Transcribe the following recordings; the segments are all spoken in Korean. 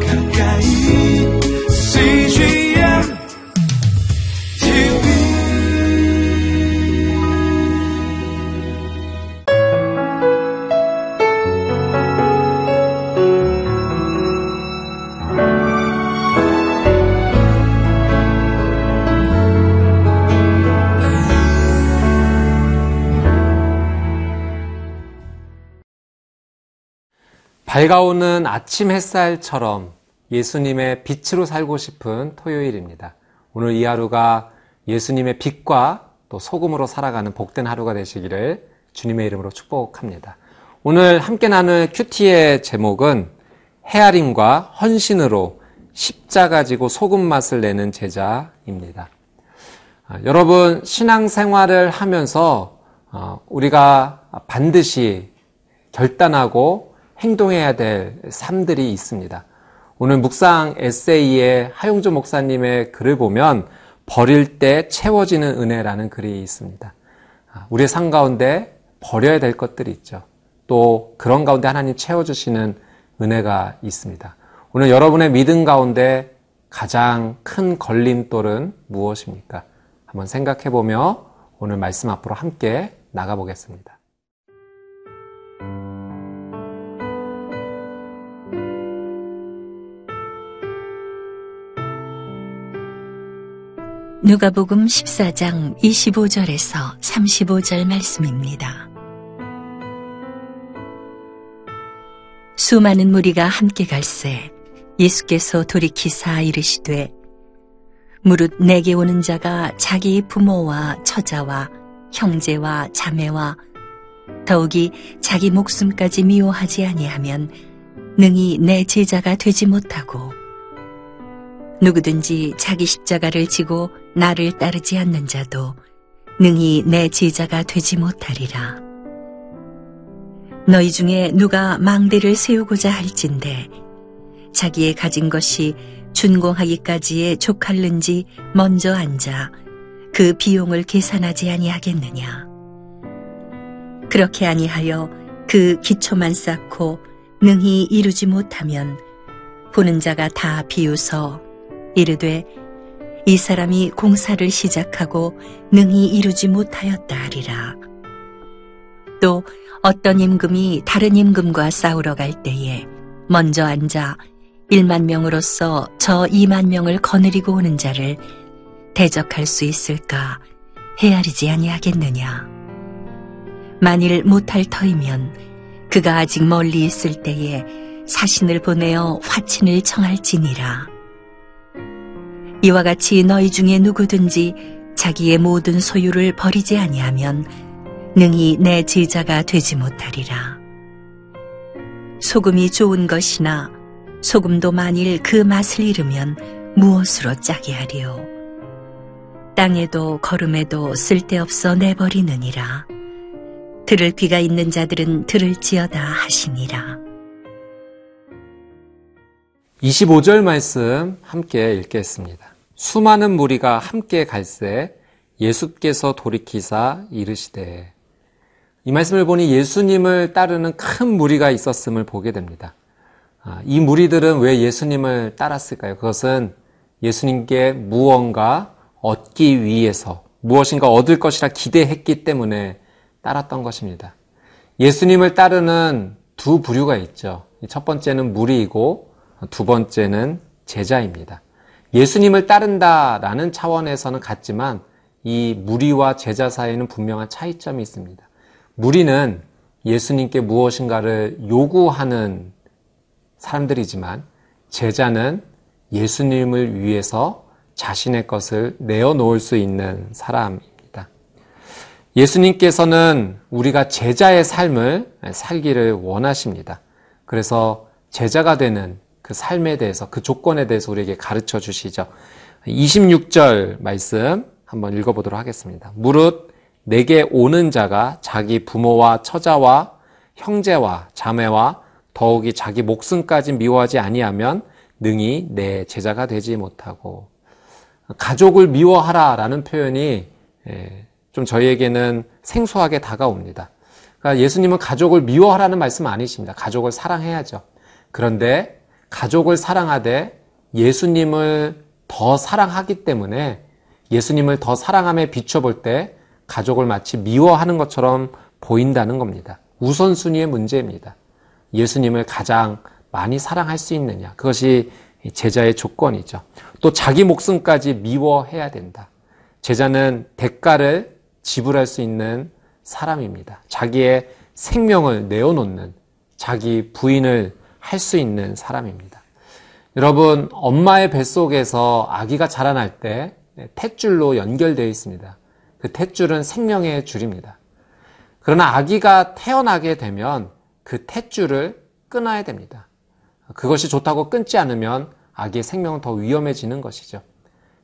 가까 밝아오는 아침 햇살처럼 예수님의 빛으로 살고 싶은 토요일입니다. 오늘 이 하루가 예수님의 빛과 또 소금으로 살아가는 복된 하루가 되시기를 주님의 이름으로 축복합니다. 오늘 함께 나눌 큐티의 제목은 헤아림과 헌신으로 십자가 지고 소금 맛을 내는 제자입니다. 아, 여러분 신앙생활을 하면서 어, 우리가 반드시 결단하고 행동해야 될 삶들이 있습니다. 오늘 묵상 에세이의 하용조 목사님의 글을 보면 버릴 때 채워지는 은혜라는 글이 있습니다. 아, 우리의 삶 가운데 버려야 될 것들이 있죠. 또 그런 가운데 하나님 채워주시는 은혜가 있습니다. 오늘 여러분의 믿음 가운데 가장 큰 걸림돌은 무엇입니까? 한번 생각해 보며 오늘 말씀 앞으로 함께 나가보겠습니다. 누가복음 14장 25절에서 35절 말씀입니다. 수많은 무리가 함께 갈새 예수께서 돌이키사 이르시되 무릇 내게 오는 자가 자기 부모와 처자와 형제와 자매와 더욱이 자기 목숨까지 미워하지 아니하면 능히 내 제자가 되지 못하고 누구든지 자기 십자가를 지고 나를 따르지 않는 자도 능히 내 제자가 되지 못하리라. 너희 중에 누가 망대를 세우고자 할진대 자기의 가진 것이 준공하기까지에 족할는지 먼저 앉아 그 비용을 계산하지 아니하겠느냐. 그렇게 아니하여 그 기초만 쌓고 능히 이루지 못하면 보는 자가 다 비웃어 이르되 이 사람이 공사를 시작하고 능히 이루지 못하였다 하리라. 또 어떤 임금이 다른 임금과 싸우러 갈 때에 먼저 앉아 1만 명으로서 저 2만 명을 거느리고 오는 자를 대적할 수 있을까 헤아리지 아니하겠느냐. 만일 못할 터이면 그가 아직 멀리 있을 때에 사신을 보내어 화친을 청할지니라. 이와 같이 너희 중에 누구든지 자기의 모든 소유를 버리지 아니하면 능히 내 제자가 되지 못하리라. 소금이 좋은 것이나 소금도 만일 그 맛을 잃으면 무엇으로 짜게 하리요. 땅에도 걸음에도 쓸데없어 내버리느니라. 들을 귀가 있는 자들은 들을지어다 하시니라. 25절 말씀 함께 읽겠습니다. 수많은 무리가 함께 갈새 예수께서 돌이키사 이르시되 이 말씀을 보니 예수님을 따르는 큰 무리가 있었음을 보게 됩니다. 아, 이 무리들은 왜 예수님을 따랐을까요? 그것은 예수님께 무언가 얻기 위해서 무엇인가 얻을 것이라 기대했기 때문에 따랐던 것입니다. 예수님을 따르는 두 부류가 있죠. 첫 번째는 무리이고 두 번째는 제자입니다. 예수님을 따른다라는 차원에서는 같지만 이 무리와 제자 사이에는 분명한 차이점이 있습니다. 무리는 예수님께 무엇인가를 요구하는 사람들이지만 제자는 예수님을 위해서 자신의 것을 내어놓을 수 있는 사람입니다. 예수님께서는 우리가 제자의 삶을 살기를 원하십니다. 그래서 제자가 되는 그 삶에 대해서 그 조건에 대해서 우리에게 가르쳐 주시죠. 26절 말씀 한번 읽어보도록 하겠습니다. 무릇 내게 오는 자가 자기 부모와 처자와 형제와 자매와 더욱이 자기 목숨까지 미워하지 아니하면 능히 내 제자가 되지 못하고 가족을 미워하라라는 표현이 예, 좀 저희에게는 생소하게 다가옵니다. 그러니까 예수님은 가족을 미워하라는 말씀 아니십니다. 가족을 사랑해야죠. 그런데 가족을 사랑하되 예수님을 더 사랑하기 때문에 예수님을 더 사랑함에 비춰볼 때 가족을 마치 미워하는 것처럼 보인다는 겁니다. 우선순위의 문제입니다. 예수님을 가장 많이 사랑할 수 있느냐. 그것이 제자의 조건이죠. 또 자기 목숨까지 미워해야 된다. 제자는 대가를 지불할 수 있는 사람입니다. 자기의 생명을 내어놓는 자기 부인을 할 수 있는 사람입니다. 여러분, 엄마의 뱃속에서 아기가 자라날 때 탯줄로 연결되어 있습니다. 그 탯줄은 생명의 줄입니다. 그러나 아기가 태어나게 되면 그 탯줄을 끊어야 됩니다. 그것이 좋다고 끊지 않으면 아기의 생명은 더 위험해지는 것이죠.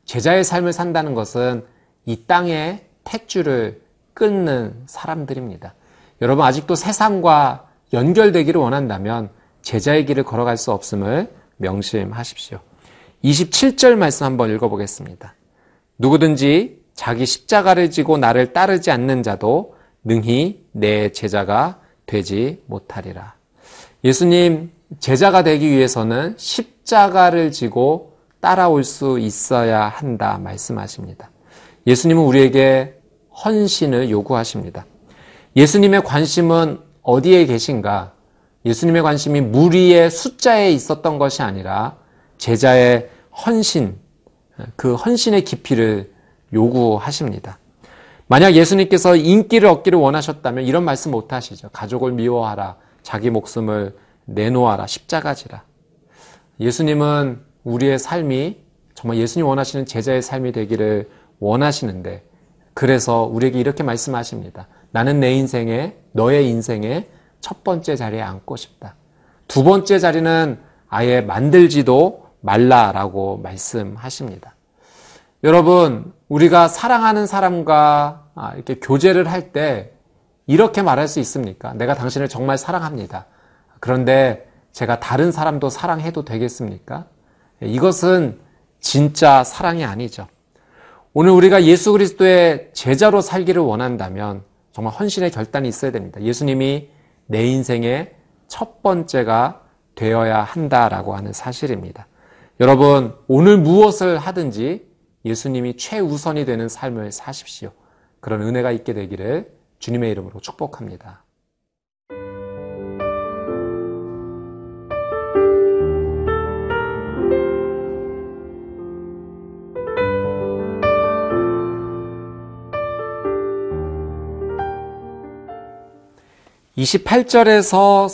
제자의 삶을 산다는 것은 이 땅의 탯줄을 끊는 사람들입니다. 여러분 아직도 세상과 연결되기를 원한다면 제자의 길을 걸어갈 수 없음을 명심하십시오. 27절 말씀 한번 읽어보겠습니다. 누구든지 자기 십자가를 지고 나를 따르지 않는 자도 능히 내 제자가 되지 못하리라. 예수님 제자가 되기 위해서는 십자가를 지고 따라올 수 있어야 한다 말씀하십니다. 예수님은 우리에게 헌신을 요구하십니다. 예수님의 관심은 어디에 계신가? 예수님의 관심이 무리의 숫자에 있었던 것이 아니라 제자의 헌신, 그 헌신의 깊이를 요구하십니다. 만약 예수님께서 인기를 얻기를 원하셨다면 이런 말씀 못 하시죠. 가족을 미워하라. 자기 목숨을 내놓아라. 십자가지라. 예수님은 우리의 삶이 정말 예수님 원하시는 제자의 삶이 되기를 원하시는데 그래서 우리에게 이렇게 말씀하십니다. 나는 내 인생에 너의 인생에 첫 번째 자리에 앉고 싶다. 두 번째 자리는 아예 만들지도 말라라고 말씀하십니다. 여러분, 우리가 사랑하는 사람과 아, 이렇게 교제를 할 때 이렇게 말할 수 있습니까? 내가 당신을 정말 사랑합니다. 그런데 제가 다른 사람도 사랑해도 되겠습니까? 이것은 진짜 사랑이 아니죠. 오늘 우리가 예수 그리스도의 제자로 살기를 원한다면 정말 헌신의 결단이 있어야 됩니다. 예수님이 내 인생의 첫 번째가 되어야 한다라고 하는 사실입니다. 여러분, 오늘 무엇을 하든지 예수님이 최우선이 되는 삶을 사십시오. 그런 은혜가 있게 되기를 주님의 이름으로 축복합니다. 28절에서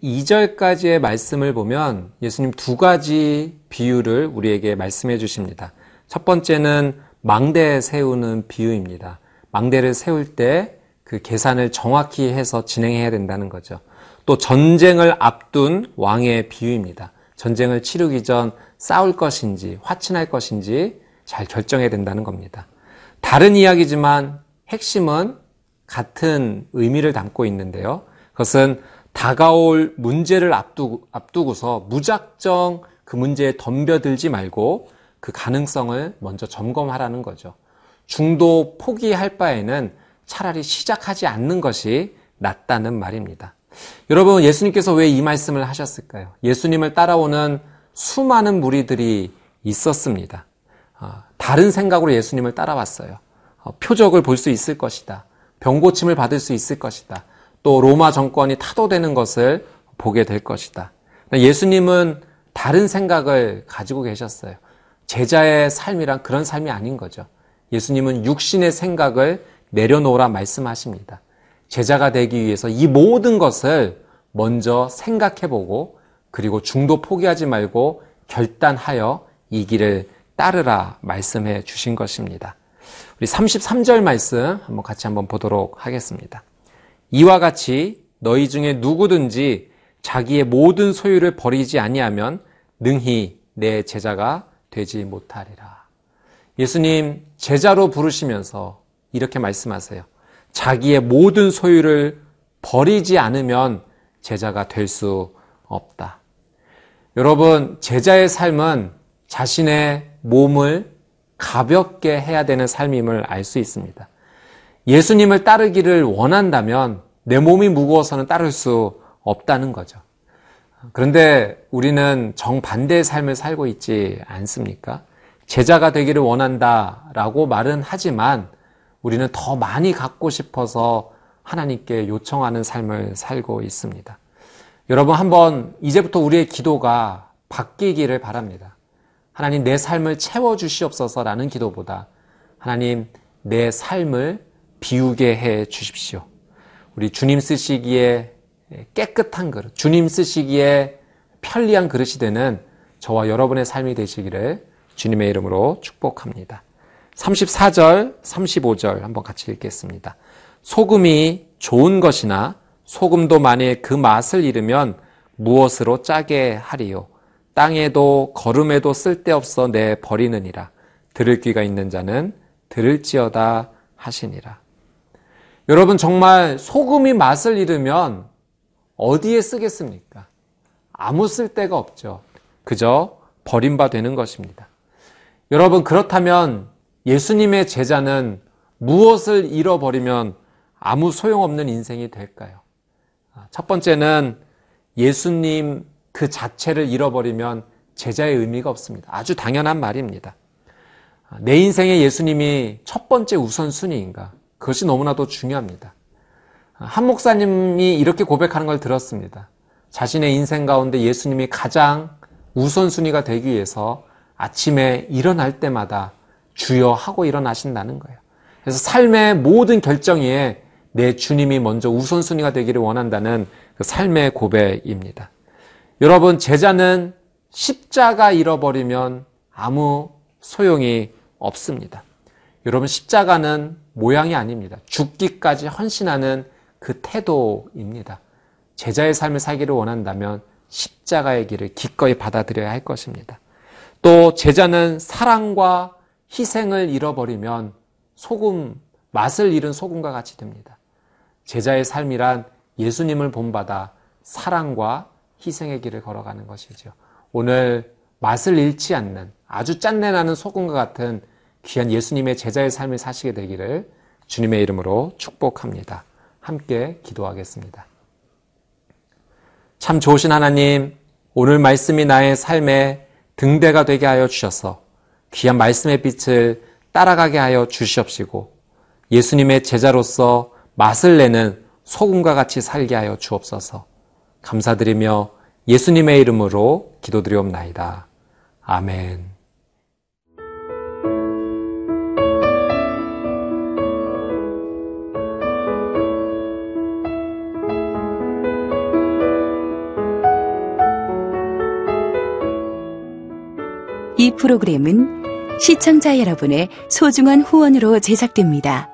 32절까지의 말씀을 보면 예수님 두 가지 비유를 우리에게 말씀해 주십니다. 첫 번째는 망대 세우는 비유입니다. 망대를 세울 때 그 계산을 정확히 해서 진행해야 된다는 거죠. 또 전쟁을 앞둔 왕의 비유입니다. 전쟁을 치르기 전 싸울 것인지 화친할 것인지 잘 결정해야 된다는 겁니다. 다른 이야기지만 핵심은 같은 의미를 담고 있는데요. 그것은 다가올 문제를 앞두고, 앞두고서 무작정 그 문제에 덤벼들지 말고 그 가능성을 먼저 점검하라는 거죠. 중도 포기할 바에는 차라리 시작하지 않는 것이 낫다는 말입니다. 여러분, 예수님께서 왜 이 말씀을 하셨을까요? 예수님을 따라오는 수많은 무리들이 있었습니다. 어, 다른 생각으로 예수님을 따라왔어요. 어, 표적을 볼 수 있을 것이다. 병고침을 받을 수 있을 것이다. 또 로마 정권이 타도되는 것을 보게 될 것이다. 예수님은 다른 생각을 가지고 계셨어요. 제자의 삶이란 그런 삶이 아닌 거죠. 예수님은 육신의 생각을 내려놓으라 말씀하십니다. 제자가 되기 위해서 이 모든 것을 먼저 생각해보고 그리고 중도 포기하지 말고 결단하여 이 길을 따르라 말씀해 주신 것입니다. 우리 33절 말씀 한번 같이 한번 보도록 하겠습니다. 이와 같이 너희 중에 누구든지 자기의 모든 소유를 버리지 아니하면 능히 내 제자가 되지 못하리라. 예수님 제자로 부르시면서 이렇게 말씀하세요. 자기의 모든 소유를 버리지 않으면 제자가 될 수 없다. 여러분, 제자의 삶은 자신의 몸을 가볍게 해야 되는 삶임을 알 수 있습니다. 예수님을 따르기를 원한다면 내 몸이 무거워서는 따를 수 없다는 거죠. 그런데 우리는 정반대의 삶을 살고 있지 않습니까? 제자가 되기를 원한다라고 말은 하지만 우리는 더 많이 갖고 싶어서 하나님께 요청하는 삶을 살고 있습니다. 여러분 한번 이제부터 우리의 기도가 바뀌기를 바랍니다. 하나님 내 삶을 채워 주시옵소서라는 기도보다 하나님 내 삶을 비우게 해 주십시오. 우리 주님 쓰시기에 깨끗한 그릇, 주님 쓰시기에 편리한 그릇이 되는 저와 여러분의 삶이 되시기를 주님의 이름으로 축복합니다. 34절, 35절 한번 같이 읽겠습니다. 소금이 좋은 것이나 소금도 만일 그 맛을 잃으면 무엇으로 짜게 하리요? 땅에도 걸음에도 쓸데없어 내 버리느니라. 들을 귀가 있는 자는 들을지어다 하시니라. 여러분 정말 소금이 맛을 잃으면 어디에 쓰겠습니까? 아무 쓸데가 없죠. 그저 버림바 되는 것입니다. 여러분 그렇다면 예수님의 제자는 무엇을 잃어버리면 아무 소용없는 인생이 될까요? 첫 번째는 예수님 그 자체를 잃어버리면 제자의 의미가 없습니다. 아주 당연한 말입니다. 내 인생에 예수님이 첫 번째 우선순위인가? 그것이 너무나도 중요합니다. 한 목사님이 이렇게 고백하는 걸 들었습니다. 자신의 인생 가운데 예수님이 가장 우선순위가 되기 위해서 아침에 일어날 때마다 주여 하고 일어나신다는 거예요. 그래서 삶의 모든 결정에 내 주님이 먼저 우선순위가 되기를 원한다는 그 삶의 고백입니다. 여러분, 제자는 십자가 잃어버리면 아무 소용이 없습니다. 여러분, 십자가는 모양이 아닙니다. 죽기까지 헌신하는 그 태도입니다. 제자의 삶을 살기를 원한다면 십자가의 길을 기꺼이 받아들여야 할 것입니다. 또 제자는 사랑과 희생을 잃어버리면 소금, 맛을 잃은 소금과 같이 됩니다. 제자의 삶이란 예수님을 본받아 사랑과 희생의 길을 걸어가는 것이죠. 오늘 맛을 잃지 않는 아주 짠내 나는 소금과 같은 귀한 예수님의 제자의 삶을 사시게 되기를 주님의 이름으로 축복합니다. 함께 기도하겠습니다. 참 좋으신 하나님, 오늘 말씀이 나의 삶의 등대가 되게 하여 주셔서 귀한 말씀의 빛을 따라가게 하여 주시옵시고 예수님의 제자로서 맛을 내는 소금과 같이 살게 하여 주옵소서. 감사드리며 예수님의 이름으로 기도드리옵나이다. 아멘. 이 프로그램은 시청자 여러분의 소중한 후원으로 제작됩니다.